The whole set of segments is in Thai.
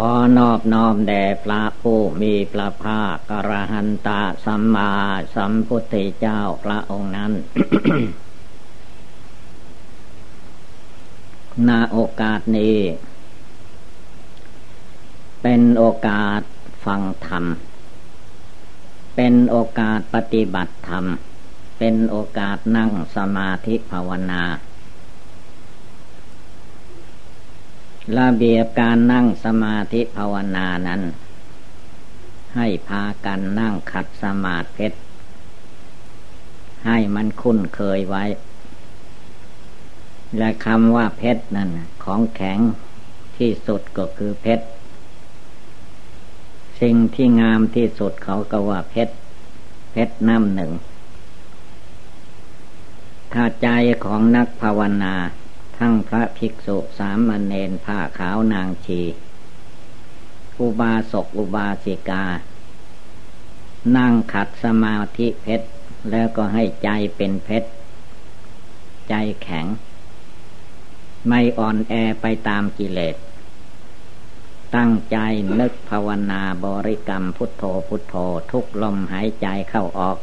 ขอนอบน้อมแด่พระผู้มีพระภาคกระหันตาสัมมาสัมพุทธเจ้าพระองค์นั้นณโอกาสนี้ เป็นโอกาสฟังธรรม เป็นโอกาสปฏิบัติธรรม เป็นโอกาสนั่งสมาธิภาวนา ระเบียบการนั่งสมาธิภาวนานั้น ให้พากันนั่งขัดสมาธิให้มันคุ้นเคยไว้ และคำว่าเพชรนั่นของแข็งที่สุดก็คือเพชร สิ่งที่งามที่สุดเขาก็ว่าเพชร เพชรน้ำหนึ่ง ถ้าใจของนักภาวนา ทั้งพระภิกษุสามเณรผ้าขาวนางชี อุบาสกอุบาสิกา นั่งขัดสมาธิเพชร แล้วก็ให้ใจเป็นเพชร ใจแข็ง ไม่อ่อนแอไปตามกิเลส ตั้งใจนึกภาวนาบริกรรมพุทโธพุทโธทุกลมหายใจเข้าออก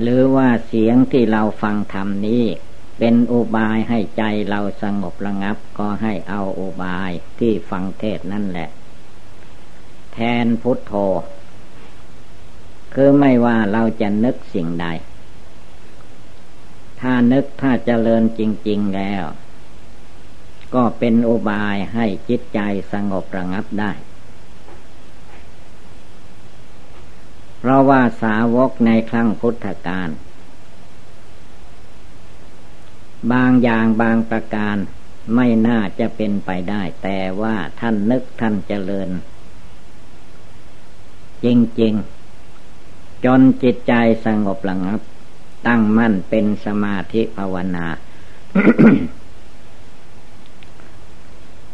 หรือว่าเสียงที่เราฟังธรรมนี้ เป็นอุบายให้ใจเราสงบระงับก็ให้เอาอุบายที่ฟังเทศนั่นแหละ แทนพุทโธ คือไม่ว่าเราจะนึกสิ่งใด ถ้านึกถ้าเจริญจริง ๆแล้ว ก็เป็นอุบายให้จิตใจสงบระงับได้ เพราะว่าสาวกในครั้งพุทธกาล บางอย่างบางประการไม่น่าจะเป็นไปได้ แต่ว่าท่านนึกท่านเจริญ จริง ๆ จนจิตใจสงบระงับ ตั้งมั่นเป็นสมาธิภาวนา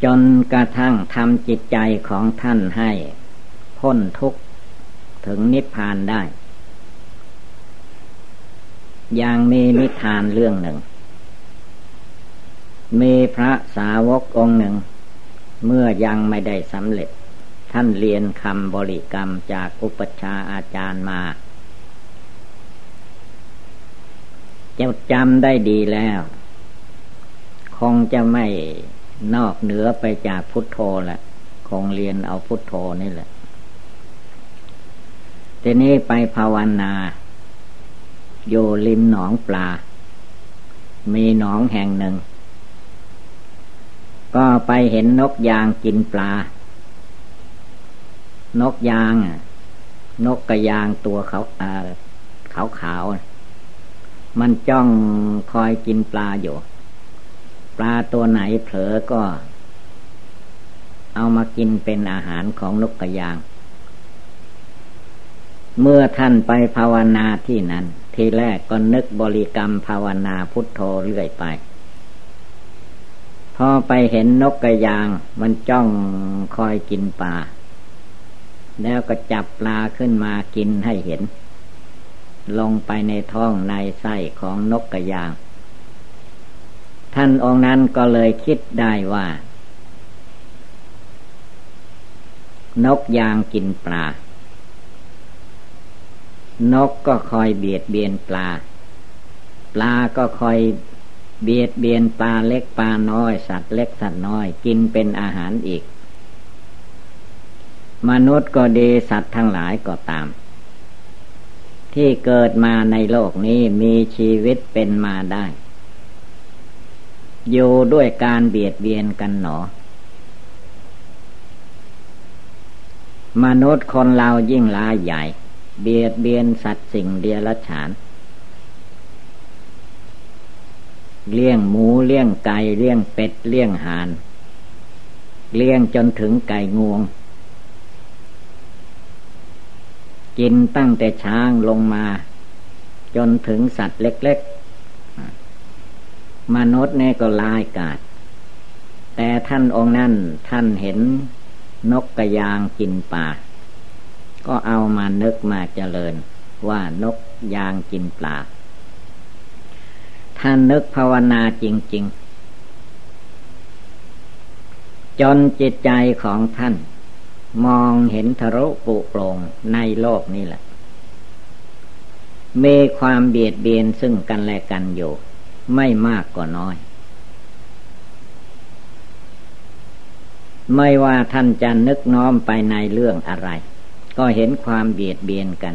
จนกระทั่งทำจิตใจของท่านให้ พ้นทุกข์ถึงนิพพานได้อย่างมีนิทานเรื่องหนึ่ง มีพระสาวกองหนึ่ง เมื่อยังไม่ได้สำเร็จ ท่านเรียนคำบริกรรมจากอุปชาอาจารย์มาจะจำได้ดีแล้ว คงจะไม่นอกเหนือไปจากพุทโธแหละคงเรียนเอาพุทโธนี่แหละทีนี้ไปภาวนาโยริมหนองปลา มีหนองแห่งหนึ่ง ก็ไปเห็นนกยางกินปลา นกยาง นกกระยางตัวเขาขาวขาวมันจ้องคอยกินปลาอยู่ ปลาตัวไหนเผลอก็ เอามากินเป็นอาหารของนกกระยาง เมื่อท่านไปภาวนาที่นั้น ทีแรกก็นึกบริกรรมภาวนาพุทโธเรื่อยไป พอไปเห็นนกกระยาง มันจ้องคอยกินปลา แล้วก็จับปลาขึ้นมากินให้เห็น ลงไปในท้องในไส้ของนกกระยาง ท่านองค์นั้นก็เลยคิดได้ว่า นกยางกินปลา นกก็คอยเบียดเบียนปลา ปลาก็คอย เบียดเบียนปลาเล็กปลาน้อย สัตว์เล็กสัตว์น้อย กินเป็นอาหารอีก มนุษย์ก็ดีสัตว์ทั้งหลายก็ตาม ที่เกิดมาในโลกนี้มีชีวิตเป็นมาได้ อยู่ด้วยการเบียดเบียนกันหนอ มนุษย์คนเรายิ่งลายใหญ่ เบียดเบียนสัตว์สิ่งเดียรฉาน เลี้ยงหมูเลี้ยงไก่เลี้ยงเป็ดเลี้ยงห่าน เลี้ยงจนถึงไก่งวง กินตั้งแต่ช้างลงมา จนถึงสัตว์เล็ก ๆ มนุษย์เนี่ยก็ลายกาด แต่ท่านองค์นั้นท่านเห็นนกกระยางกินปลาก็เอามานึกมาเจริญว่านกยางกินปลา ท่านนึกภาวนาจริง ๆ จนจิตใจของท่าน มองเห็นทะลุปุโปรงในโลกนี่แหละ มีความเบียดเบียนซึ่งกันและกันอยู่ ไม่มากก็น้อย ไม่ว่าท่านจะนึกน้อมไปในเรื่องอะไร ก็เห็นความเบียดเบียนกัน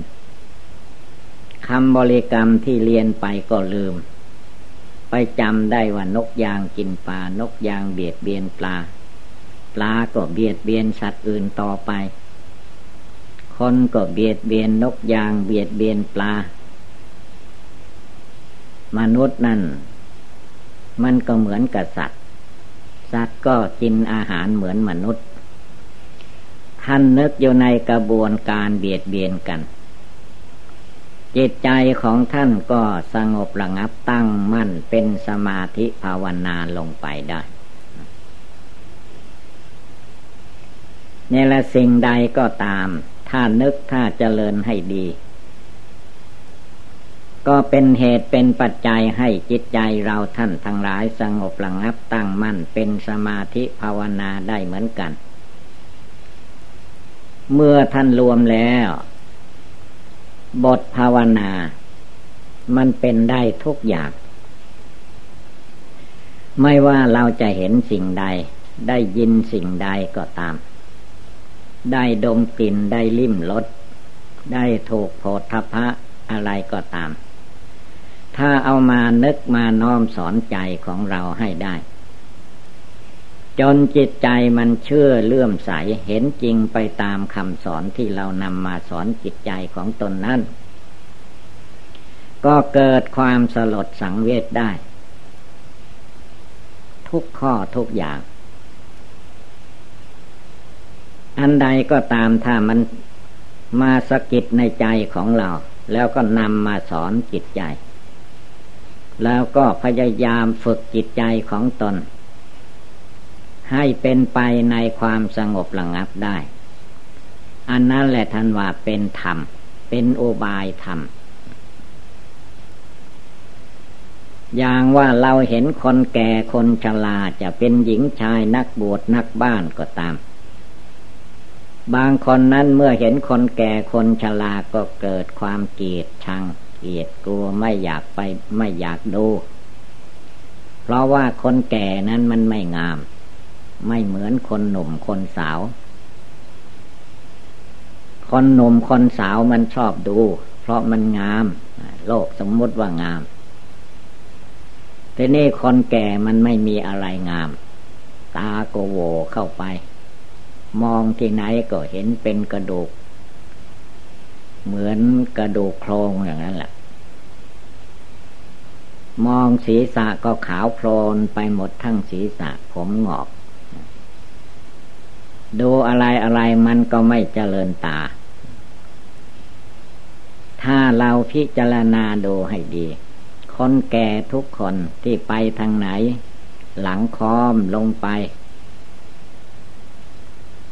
คำบริกรรมที่เรียนไปก็ลืม ไปจำได้ว่านกยางกินปลานกยางเบียดเบียนปลา ปลาก็เบียดเบียนสัตว์อื่นต่อไป คนก็เบียดเบียนนกยางเบียดเบียนปลา มนุษย์นั่น มันก็เหมือนกับสัตว์ สัตว์ก็กินอาหารเหมือนมนุษย์ท่านนึกอยู่ในกระบวนการเบียดเบียนกัน จิตใจของท่านก็สงบระงับตั้งมั่นเป็นสมาธิภาวนาลงไปได้นี่และสิ่งใดก็ตาม ถ้านึกถ้าเจริญให้ดี ก็เป็นเหตุเป็นปัจจัยให้จิตใจเราท่านทั้งหลายสงบระงับตั้งมั่นเป็นสมาธิภาวนาได้เหมือนกัน เมื่อท่านรวมแล้ว บทภาวนา มันเป็นได้ทุกอย่าง ไม่ว่าเราจะเห็นสิ่งใด ได้ยินสิ่งใดก็ตาม ได้ดมกลิ่นได้ลิ้มรสได้ถูกโผฏฐพะอะไรก็ตาม ถ้าเอามานึกมาน้อมสอนใจของเราให้ได้ จนจิตใจมันเชื่อเลื่อมใสเห็นจริงไปตามคำสอนที่เรานำมาสอนจิตใจของตนนั้น ก็เกิดความสลดสังเวชได้ ทุกข้อทุกอย่าง อันใดก็ตามถ้ามันมาสะกิดในใจของเรา แล้วก็นำมาสอนจิตใจ แล้วก็พยายามฝึกจิตใจของตน ให้เป็นไปในความสงบระงับได้ อันนั้นแหละท่านว่าเป็นธรรม เป็นโอบายธรรม อย่างว่าเราเห็นคนแก่คนชราจะเป็นหญิงชายนักบวชนักบ้านก็ตาม บางคนนั้นเมื่อเห็นคนแก่คนชราก็เกิดความเกลียดชัง เกลียดกลัวไม่อยากไปไม่อยากดู เพราะว่าคนแก่นั้นมันไม่งาม ไม่เหมือนคนหนุ่มคนสาว คนหนุ่มคนสาวมันชอบดู เพราะมันงาม โลกสมมติว่างามทีนี้คนแก่มันไม่มีอะไรงาม ตาโกโวเข้าไป มองที่ไหนก็เห็นเป็นกระดูก เหมือนกระดูกโครงอย่างนั้นแหละมองศีรษะก็ขาวโพลนไปหมดทั้งศีรษะผมหงอก ดูอะไรอะไรมันก็ไม่เจริญตา ถ้าเราพิจารณาดูให้ดี คนแก่ทุกคนที่ไปทางไหน หลังค้อมลงไป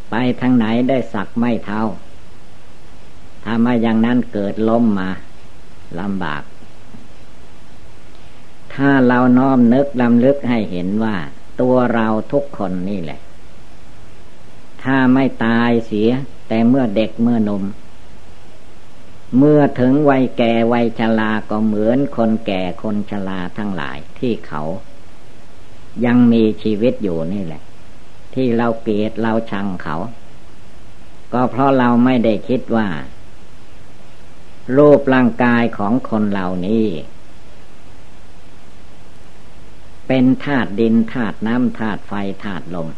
ไปทางไหนได้สักไม่เท่า ถ้ามาอย่างนั้นเกิดล้มมาลำบาก ถ้าเราน้อมนึกลำลึกให้เห็นว่า ตัวเราทุกคนนี่แหละ ถ้าไม่ตายเสีย แต่เมื่อเด็กเมื่อนม เมื่อถึงวัยแก่วัยชราก็เหมือนคนแก่คนชราทั้งหลายที่เขา ยังมีชีวิตอยู่นี่แหละ ที่เราเกลียดเราชังเขา ก็เพราะเราไม่ได้คิดว่ารูปร่างกายของคนเหล่านี้ เป็นธาตุดินธาตุน้ำธาตุไฟธาตุลม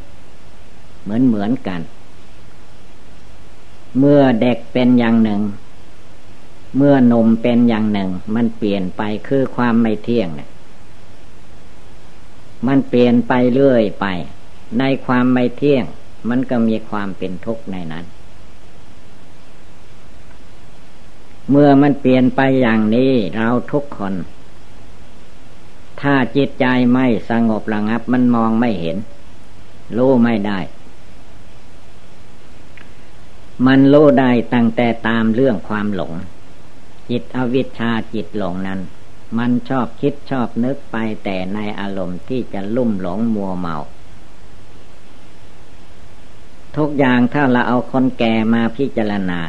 เหมือนเหมือนกัน เมื่อเด็กเป็นอย่างหนึ่ง เมื่อนมเป็นอย่างหนึ่ง มันเปลี่ยนไปคือความไม่เที่ยงเนี่ยมันเปลี่ยนไปเรื่อยไป ในความไม่เที่ยง มันก็มีความเป็นทุกข์ในนั้น เมื่อมันเปลี่ยนไปอย่างนี้เราทุกคน ถ้าจิตใจไม่สงบระงับมันมองไม่เห็น รู้ไม่ได้ มันรู้ได้ตั้งแต่ตามเรื่องความหลง จิตอวิชชาจิตหลงนั้น มันชอบคิดชอบนึกไปแต่ในอารมณ์ที่จะลุ่มหลงมัวเมา ทุกอย่างถ้าเราเอาคนแก่มาพิจารณา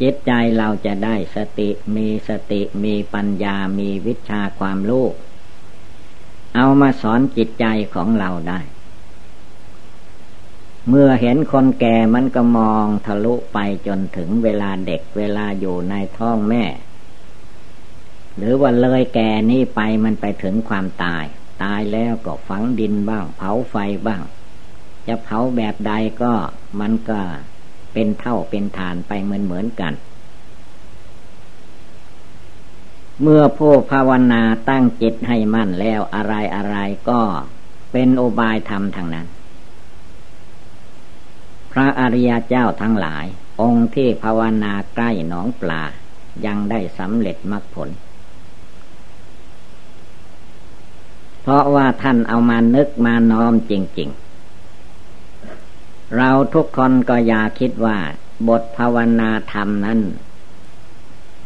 จิตใจเราจะได้สติมีสติมีปัญญามีวิชาความรู้เอามาสอนจิตใจของเราได้ เมื่อเห็นคนแก่มันก็มองทะลุไปจนถึงเวลาเด็กเวลาอยู่ในท้องแม่ หรือว่าเลยแก่นี้ไปมันไปถึงความตาย ตายแล้วก็ฝังดินบ้าง เผาไฟบ้าง จะเผาแบบใดก็มันก็เป็นเท่าเป็นฐานไปเหมือนเหมือนกัน เมื่อผู้ภาวนาตั้งจิตให้มั่นแล้วอะไรอะไรก็เป็นโอบายธรรมทางนั้น พระอริยเจ้าทั้งหลาย องค์ที่ภาวนาใกล้หนองปลา ยังได้สำเร็จมรรคผล เพราะว่าท่านเอามานึกมาน้อมจริง ๆ เราทุกคนก็อย่าคิดว่า บทภาวนาธรรมนั้น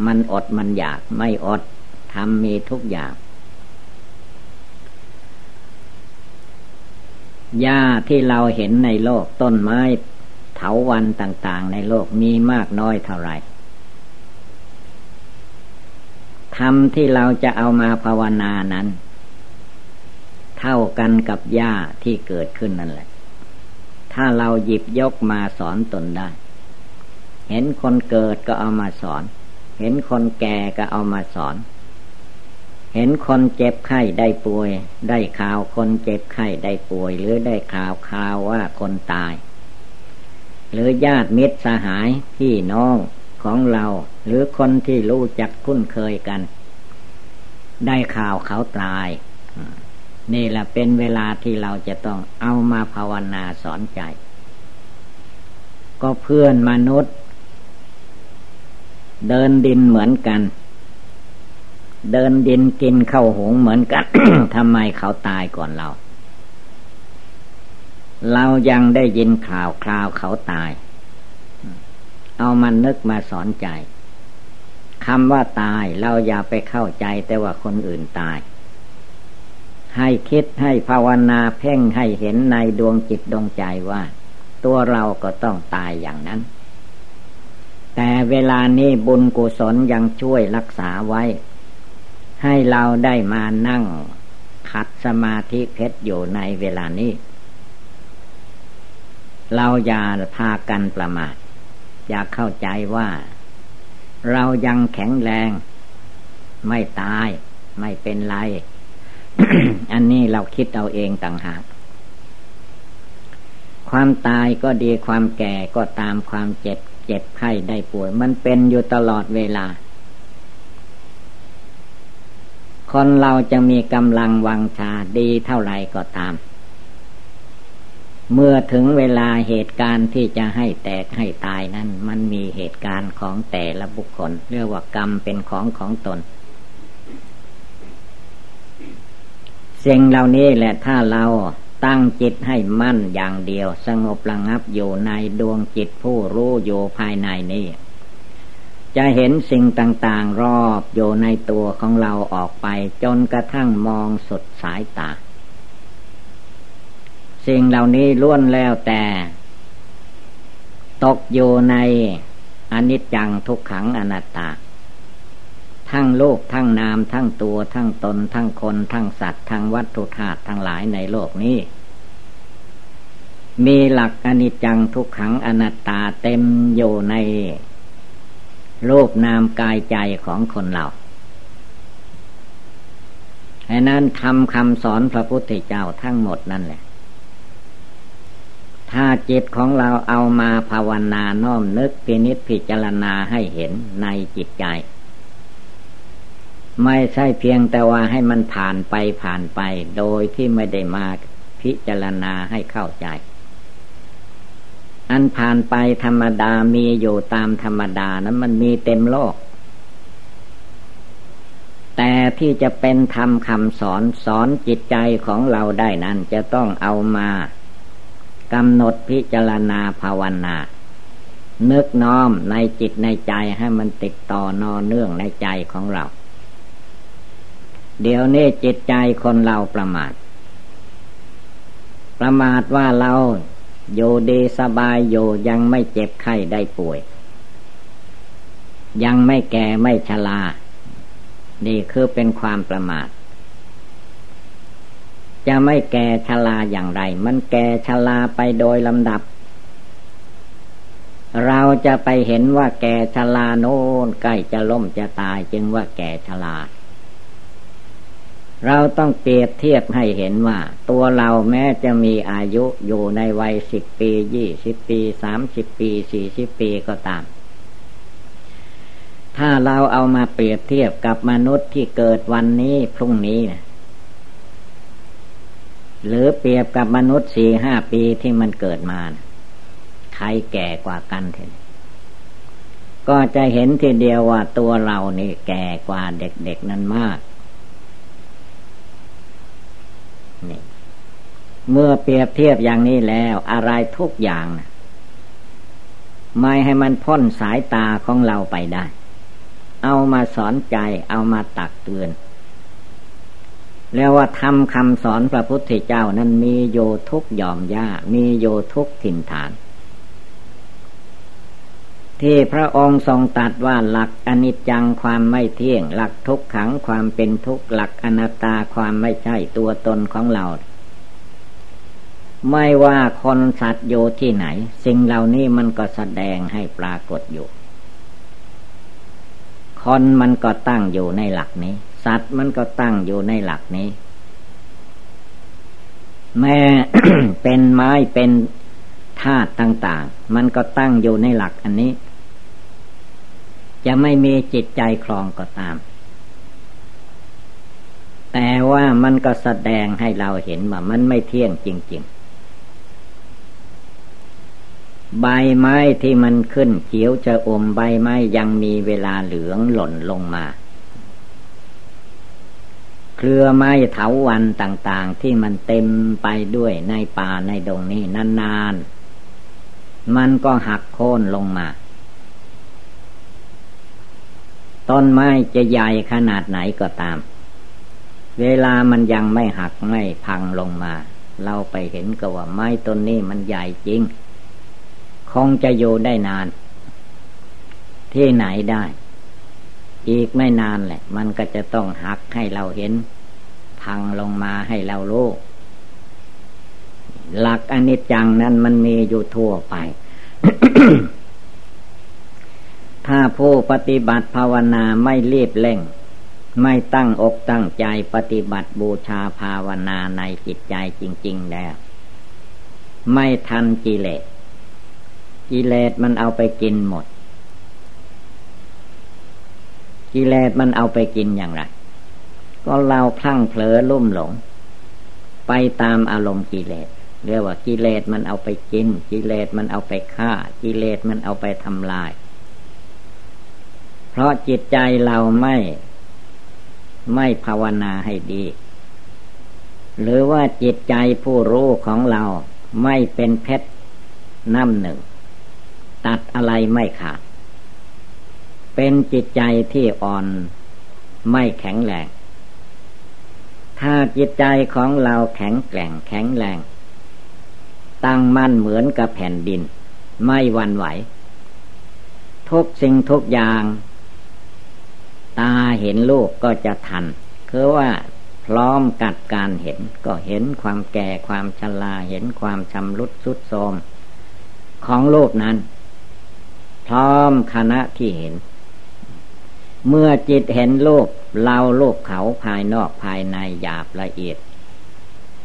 มันอดมันอยากไม่อดทำมีทุกอย่างหญ้าที่เราเห็นในโลกต้นไม้ เถาวันต่าง ๆ ในโลกมีมากน้อยเท่าไหร่ธรรมที่เราจะเอามาภาวนานั้น เท่ากันกับหญ้าที่เกิดขึ้นนั่นแหละ ถ้าเราหยิบยกมาสอนตนได้ เห็นคนเกิดก็เอามาสอน เห็นคนแก่ก็เอามาสอน เห็นคนเจ็บไข้ได้ป่วย ได้ข่าวคนเจ็บไข้ได้ป่วย หรือได้ข่าวข่าวว่าคนตาย หรือญาติมิตรสหายพี่น้องของเรา หรือคนที่รู้จักคุ้นเคยกัน ได้ข่าวเขาตาย นี่แหละเป็นเวลาที่เราจะต้องเอามาภาวนาสอนใจ ก็เพื่อนมนุษย์ เดินดินเหมือนกัน เดินดินกินข้าวหงเหมือนกันทำไมเขาตายก่อนเรา เรายังได้ยินข่าวคราวเขาตาย เอามันนึกมาสอนใจคำว่าตายเราอย่าไปเข้าใจแต่ว่าคนอื่นตาย ให้คิดให้ภาวนาเพ่งให้เห็นในดวงจิตดวงใจว่า ตัวเราก็ต้องตายอย่างนั้น แต่เวลานี้บุญกุศลยังช่วยรักษาไว้ ให้เราได้มานั่งขัดสมาธิเพชรอยู่ในเวลานี้ เราอย่าพากันประมาท อยาเข้าใจว่า เรายังแข็งแรง ไม่ตายไม่เป็นไร อันนี้เราคิดเอาเองต่างหาก ความตายก็ดีความแก่ก็ตามความเจ็บ เจ็บไข้ได้ป่วย มันเป็นอยู่ตลอดเวลา คนเราจะมีกำลังวังชาดีเท่าไรก็ตาม เมื่อถึงเวลาเหตุการณ์ที่จะให้แตกให้ตายนั้น มันมีเหตุการณ์ของแต่ละบุคคล เรียกว่ากรรมเป็นของของตนสิ่งเหล่านี้แหละถ้าเราตั้งจิตให้มั่นอย่างเดียว สงบระงับอยู่ในดวงจิตผู้รู้อยู่ภายในนี้ จะเห็นสิ่งต่างๆรอบอยู่ในตัวของเราออกไป จนกระทั่งมองสุดสายตา สิ่งเหล่านี้ล้วนแล้วแต่ ตกอยู่ในอนิจจังทุกขังอนัตตา ทั้งโลกทั้งนาม ทั้งตัว ทั้งตน ทั้งคน ทั้งสัตว์ ทั้งวัตถุธาตุทั้งหลายในโลกนี้ มีหลักอนิจจังทุกขังอนัตตาเต็มอยู่ในโลกนามกายใจของคนเราไอ้นั้นทำคำสอนพระพุทธเจ้าทั้งหมดนั่นแหละ ถ้าจิตของเราเอามาภาวนาน้อมนึกพินิจพิจารณาให้เห็นในจิตใจ ไม่ใช่เพียงแต่ว่าให้มันผ่านไปผ่านไป โดยที่ไม่ได้มาพิจารณาให้เข้าใจ อันผ่านไปธรรมดามีอยู่ตามธรรมดานั้นมันมีเต็มโลก แต่ที่จะเป็นธรรมคำสอนสอนจิตใจของเราได้นั้นจะต้องเอามา กำหนดพิจารณาภาวนา นึกน้อมในจิตในใจให้มันติดต่อนอเนื่องในใจของเรา เดี๋ยวนี้จิตใจคนเราประมาท ประมาทว่าเราอยู่ดีสบายอยู่ยังไม่เจ็บไข้ได้ป่วย ยังไม่แก่ไม่ชรานี่คือเป็นความประมาท จะไม่แก่ชราอย่างไร มันแก่ชราไปโดยลำดับ เราจะไปเห็นว่าแก่ชราโน้นใกล้จะล้มจะตายจึงว่าแก่ชราเราต้องเปรียบเทียบให้เห็นว่า ตัวเราแม้จะมีอายุอยู่ในวัยสิบปียี่สิบปีสามสิบปีสี่สิบปีก็ตาม ถ้าเราเอามาเปรียบเทียบกับมนุษย์ที่เกิดวันนี้พรุ่งนี้นะ หรือเปรียบกับมนุษย์สี่ห้าปีที่มันเกิดมานะใครแก่กว่ากันเถอะก็จะเห็นทีเดียวว่าตัวเรานี่แก่กว่าเด็กๆนั้นมากนี่เมื่อเปรียบเทียบอย่างนี้แล้วอะไรทุกอย่างนะไม่ให้มันพ้นสายตาของเราไปได้ เอามาสอนใจเอามาตักเตือน แล้วว่าทำคำสอนพระพุทธเจ้านั้นมีโยทุกยอมย่ามีโยทุกถิ่นฐาน ที่พระองค์ทรงตัดว่าหลักอนิจจังความไม่เที่ยง หลักทุกขังความเป็นทุกข์หลักอนัตตาความไม่ใช่ตัวตนของเรา ไม่ว่าคนสัตว์โยที่ไหน สิ่งเหล่านี้มันก็แสดงให้ปรากฏอยู่ คนมันก็ตั้งอยู่ในหลักนี้ สัตว์มันก็ตั้งอยู่ในหลักนี้ แม้เป็นไม้เป็นธาตุต่าง ๆ มันก็ตั้งอยู่ในหลักอันนี้ จะไม่มีจิตใจคลองก็ตาม แต่ว่ามันก็แสดงให้เราเห็นว่ามันไม่เที่ยงจริง ๆใบไม้ที่มันขึ้นเขียวจะอมใบไม้ยังมีเวลาเหลืองหล่นลงมา เครือไม้เถาวันต่าง ๆ ที่มันเต็มไปด้วยในป่าในดงนี้นานๆ มันก็หักโค่นลงมา ต้นไม้จะใหญ่ขนาดไหนก็ตาม เวลามันยังไม่หักไม่พังลงมา เราไปเห็นก็ว่าไม้ต้นนี้มันใหญ่จริง คงจะอยู่ได้นาน ที่ไหนได้ อีกไม่นานแหละ มันก็จะต้องหักให้เราเห็น พังลงมาให้เรารู้หลักอนิจจังนั้นมันมีอยู่ทั่วไป ถ้าผู้ปฏิบัติภาวนาไม่รีบเร่ง ไม่ตั้งอกตั้งใจปฏิบัติบูชาภาวนาในจิตใจจริง ๆ แล้ว ไม่ทันกิเลสกิเลสมันเอาไปกินหมด กิเลสมันเอาไปกินอย่างไร ก็เราพลั้งเผลอลุ่มหลง ไปตามอารมณ์กิเลสเรียกว่ากิเลสมันเอาไปกิน กิเลสมันเอาไปฆ่า กิเลสมันเอาไปทำลาย เพราะจิตใจเราไม่ ไม่ภาวนาให้ดี หรือว่าจิตใจผู้รู้ของเราไม่เป็นเพชรน้ำหนึ่ง ตัดอะไรไม่ขาด เป็นจิตใจที่อ่อนไม่แข็งแรง ถ้าจิตใจของเราแข็งแกร่งแข็งแรง ตั้งมั่นเหมือนกับแผ่นดิน ไม่วันไหว ทุกสิ่งทุกอย่าง ตาเห็นลูกก็จะทัน คือว่าพร้อมกัดการเห็นก็เห็นความแก่ความชราเห็นความชำรุดสุดโทรมของโลกนั้น พร้อมคณะที่เห็น เมื่อจิตเห็นโลกเราโลกเขาภายนอกภายในหยาบละเอียด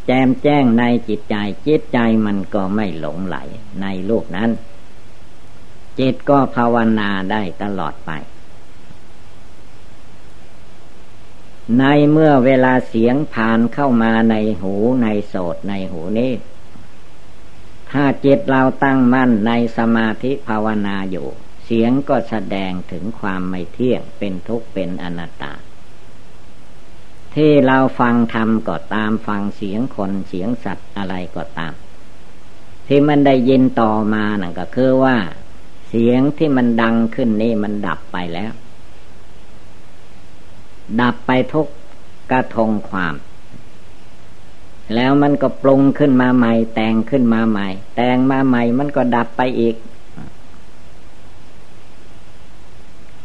แจมแจ้งในจิตใจจิตใจมันก็ไม่หลงไหลในโลกนั้น จิตก็ภาวนาได้ตลอดไป ในเมื่อเวลาเสียงผ่านเข้ามาในหูในโสดในหูนี้ถ้าจิตเราตั้งมั่นในสมาธิภาวนาอยู่ เสียงก็แสดงถึงความไม่เที่ยงเป็นทุกข์เป็นอนัตตา ที่เราฟังธรรมก็ตามฟังเสียงคนเสียงสัตว์อะไรก็ตาม ที่มันได้ยินต่อมานั่นก็คือว่า เสียงที่มันดังขึ้นนี่มันดับไปแล้ว ดับไปทุกกระทงความ แล้วมันก็ปรุงขึ้นมาใหม่ แต่งขึ้นมาใหม่ แต่งมาใหม่มันก็ดับไปอีก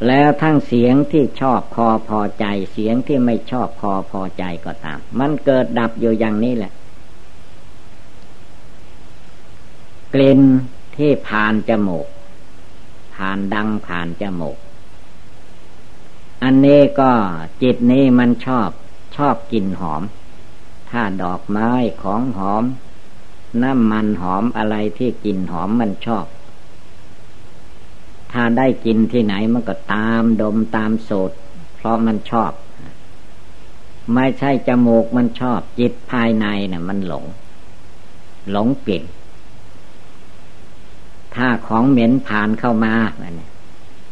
แล้วทั้งเสียงที่ชอบคอพอใจ เสียงที่ไม่ชอบคอพอใจก็ตาม มันเกิดดับอยู่อย่างนี้แหละ กลิ่นที่ผ่านจมูก ผ่านดังผ่านจมูก อันนี้ก็จิตนี้มันชอบชอบกลิ่นหอม ถ้าดอกไม้ของหอม น้ำมันหอมอะไรที่กลิ่นหอมมันชอบ ถ้าได้กินที่ไหนมันก็ตามดมตามสูดเพราะมันชอบ ไม่ใช่จมูกมันชอบ จิตภายในนะ่ะ มันหลง หลงกลิ่นถ้าของเหม็นผ่านเข้ามาเนี่ย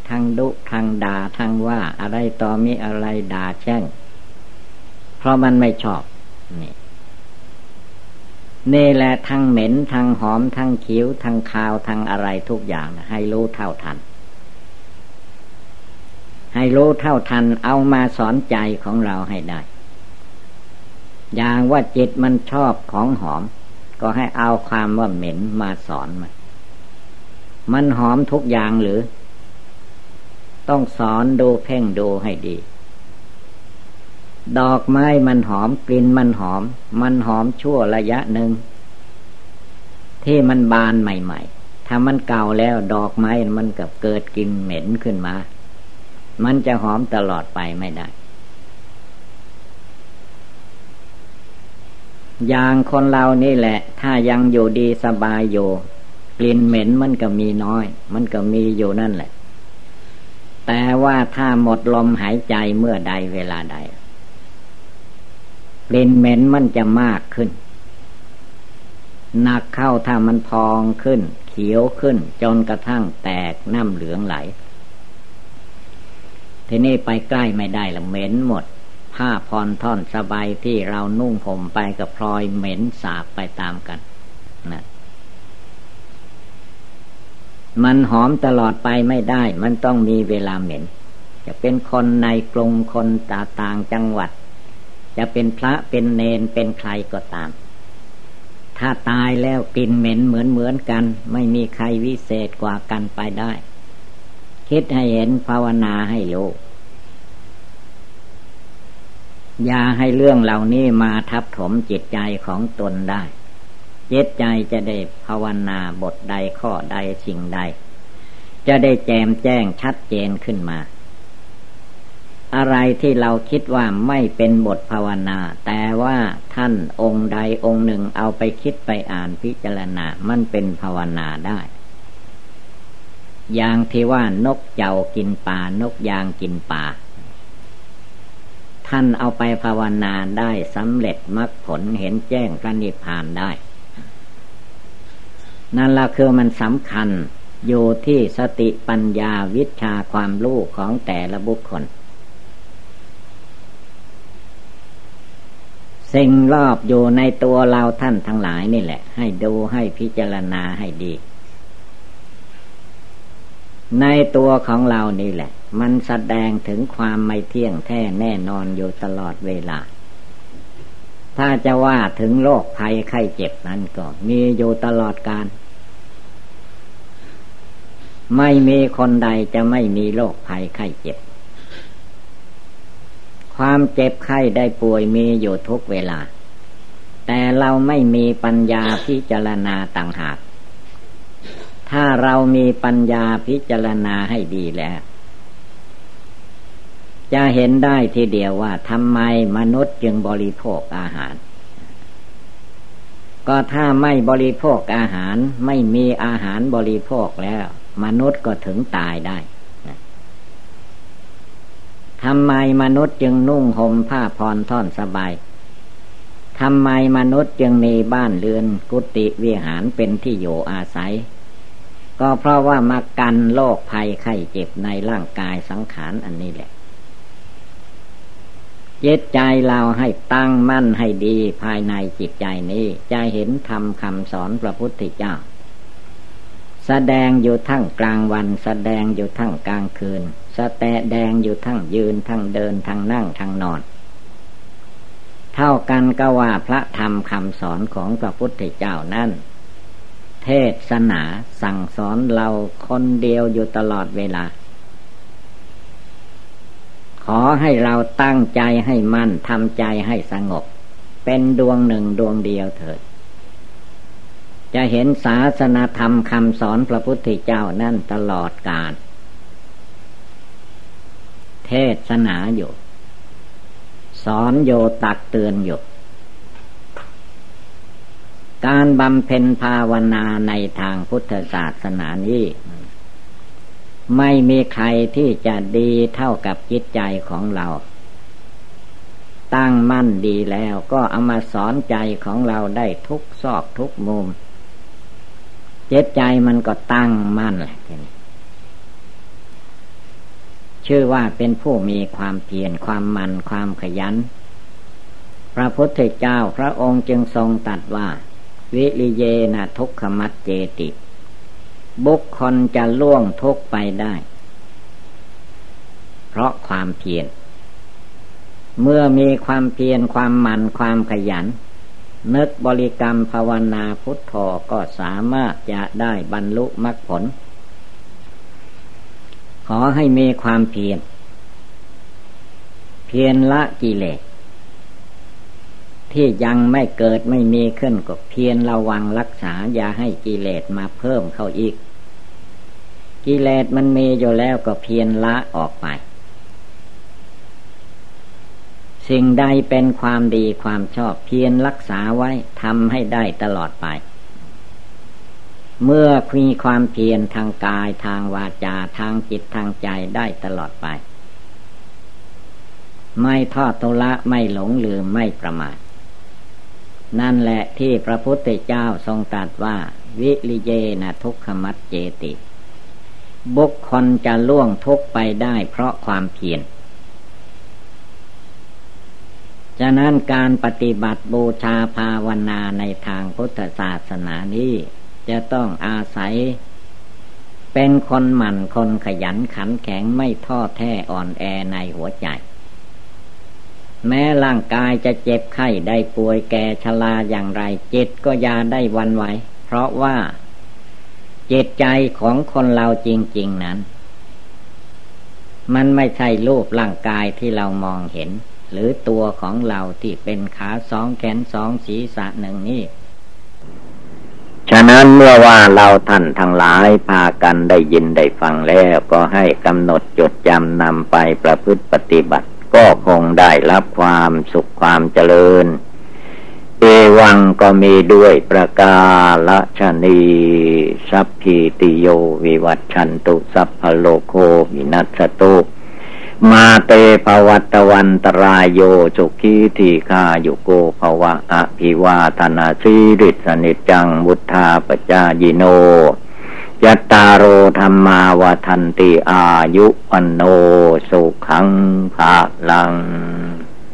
ทั้งดุทั้งด่าทั้งว่าอะไรต่อมีอะไรด่าแช่ง เพราะมันไม่ชอบนี่ นี่แหละทั้งเหม็นทั้งหอมทั้งคิ้วทั้งคาวทั้งอะไรทุกอย่างให้รู้เท่าทัน ให้รู้เท่าทันเอามาสอนใจของเราให้ได้ อย่างว่าจิตมันชอบของหอม ก็ให้เอาความว่าเหม็นมาสอนมัน มันหอมทุกอย่างหรือ ต้องสอนดูเพ่งดูให้ดี ดอกไม้มันหอมกลิ่นมันหอม มันหอมชั่วระยะหนึ่ง ที่มันบานใหม่ ๆ ถ้ามันเก่าแล้วดอกไม้มันกับเกิดกลิ่นเหม็นขึ้นมา มันจะหอมตลอดไปไม่ได้ อย่างคนเรานี่แหละ ถ้ายังอยู่ดีสบายอยู่ กลิ่นเหม็นมันก็มีน้อย มันก็มีอยู่นั่นแหละแต่ว่าถ้าหมดลมหายใจเมื่อใดเวลาใด กลิ่นเหม็นมันจะมากขึ้นหนักเข้าถ้ามันพองขึ้น เขียวขึ้น จนกระทั่งแตกน้ำเหลืองไหล ทีนี้ไปใกล้ไม่ได้ละเหม็นหมด ผ้าพรท่อนสบายที่เรานุ่งห่มไปกับพลอยเหม็นสาบไปตามกันนะมันหอมตลอดไปไม่ได้ มันต้องมีเวลาเหม็น จะเป็นคนในกรุงคนตต่างจังหวัด จะเป็นพระเป็นเนนเป็นใครก็ตาม ถ้าตายแล้วกลิ่นเหม็นเหมือนเหมือนกัน ไม่มีใครวิเศษกว่ากันไปได้ คิดให้เห็นภาวนาให้รู้อย่าให้เรื่องเหล่านี้มาทับถมจิตใจของตนได้จิตใจจะได้ภาวนาบทใดข้อใดสิ่งใด จะได้แจมแจ้งชัดเจนขึ้นมา อะไรที่เราคิดว่าไม่เป็นบทภาวนา แต่ว่าท่านองค์ใดองค์หนึ่งเอาไปคิดไปอ่านพิจารณา มันเป็นภาวนาได้ อย่างที่ว่านกเจ้ากินป่านกยางกินป่า ท่านเอาไปภาวนาได้สำเร็จมรรคผลเห็นแจ้งพระนิพพานได้ นั่นละคือมันสำคัญอยู่ที่สติปัญญาวิชาความรู้ของแต่ละบุคคล สิ่งรอบอยู่ในตัวเราท่านทั้งหลายนี่แหละ ให้ดูให้พิจารณาให้ดี ในตัวของเรานี่แหละ มันแสดงถึงความไม่เที่ยงแท้แน่นอนอยู่ตลอดเวลา ถ้าจะว่าถึงโรคภัยไข้เจ็บนั้นก็มีอยู่ตลอดการ ไม่มีคนใดจะไม่มีโรคภัยไข้เจ็บ ความเจ็บไข้ได้ป่วยมีอยู่ทุกเวลา แต่เราไม่มีปัญญาพิจารณาต่างหาก ถ้าเรามีปัญญาพิจารณาให้ดีแล้ว จะเห็นได้ทีเดียวว่าทำไมมนุษย์จึงบริโภคอาหาร ก็ถ้าไม่บริโภคอาหารไม่มีอาหารบริโภคแล้ว มนุษย์ก็ถึงตายได้ ทำไมมนุษย์จึงนุ่งห่มผ้าพรท่อนสบายทำไมมนุษย์จึงมีบ้านเรือนกุฏิวิหารเป็นที่อยู่อาศัย ก็เพราะว่ามากันโรคภัยไข้เจ็บในร่างกายสังขารอันนี้แหละจิตใจเราให้ตั้งมั่นให้ดีภายในจิตใจนี้จะเห็นธรรมคำสอนพระพุทธเจ้า แสดงอยู่ทั้งกลางวันแสดงอยู่ทั้งกลางคืน สแสดงอยู่ทั้งยืนทั้งเดินทั้งนั่งทั้งนอน เท่ากันก็ว่าพระธรรมคำสอนของพระพุทธเจ้านั้นเทศนาสั่งสอนเราคนเดียวอยู่ตลอดเวลา ขอให้เราตั้งใจให้มั่นทำใจให้สงบ เป็นดวงหนึ่งดวงเดียวเถิดจะเห็นศาสนาธรรมคำสอนพระพุทธเจ้านั่นตลอดกาล เทศนาอยู่ สอนโยตักเตือนอยู่ การบำเพ็ญภาวนาในทางพุทธศาสนานี้ ไม่มีใครที่จะดีเท่ากับจิตใจของเรา ตั้งมั่นดีแล้วก็เอามาสอนใจของเราได้ทุกซอกทุกมุมจิตใจมันก็ตั้งมั่นแหละ ชื่อว่าเป็นผู้มีความเพียรความมันความขยัน พระพุทธเจ้าพระองค์จึงทรงตัดว่า วิริเยนะทุกขมัดเจติ บุคคลจะล่วงทุกไปได้ เพราะความเพียรเมื่อมีความเพียรความมันความขยัน นึกบริกรรมภาวนาพุทโธก็สามารถจะได้บรรลุมรรคผล ขอให้มีความเพียร เพียรละกิเลส ที่ยังไม่เกิดไม่มีขึ้นก็เพียรระวังรักษาอย่าให้กิเลสมาเพิ่มเข้าอีก กิเลสมันมีอยู่แล้วก็เพียรละออกไป สิ่งใดเป็นความดีความชอบเพียรรักษาไว้ทำให้ได้ตลอดไป เมื่อมีความเพียรทางกายทางวาจาทางจิตทางใจได้ตลอดไป ไม่ทอดตุละไม่หลงลืมไม่ประมาทนั่นแหละที่พระพุทธเจ้าทรงตรัสว่า วิริเยนะทุกขมัดเจติ บุคคลจะล่วงทุกไปได้เพราะความเพียรฉะนั้นการปฏิบัติบูชาภาวนาในทางพุทธศาสนานี้ จะต้องอาศัย เป็นคนหมั่นคนขยันขันแข็งไม่ท้อแท้อ่อนแอในหัวใจ แม้ร่างกายจะเจ็บไข้ได้ป่วยแก่ชราอย่างไรจิตก็ยาได้วันไหว เพราะว่าจิตใจของคนเราจริง ๆนั้น มันไม่ใช่รูปร่างกายที่เรามองเห็น หรือตัวของเราที่เป็นขาสองแขนสองศีรษะหนึ่งนี่ ฉะนั้นเมื่อว่าเราท่านทั้งหลายพากันได้ยินได้ฟังแล้วก็ให้กำหนดจดจำนำไปประพฤติปฏิบัติ ก็คงได้รับความสุขความเจริญ เอวังก็มีด้วยประกาละชนีสัพพิติโยวิวัตชันตุสัพพโลโควินัสตุ มาเตภวัตวันตรายโยจุกีทีฆายุโกภวะอภิวาธนาสีริสนิจังบุทธาปจายิโนยัตตาโรธรรมาวทันติอายุปันโนสุขังภาลัง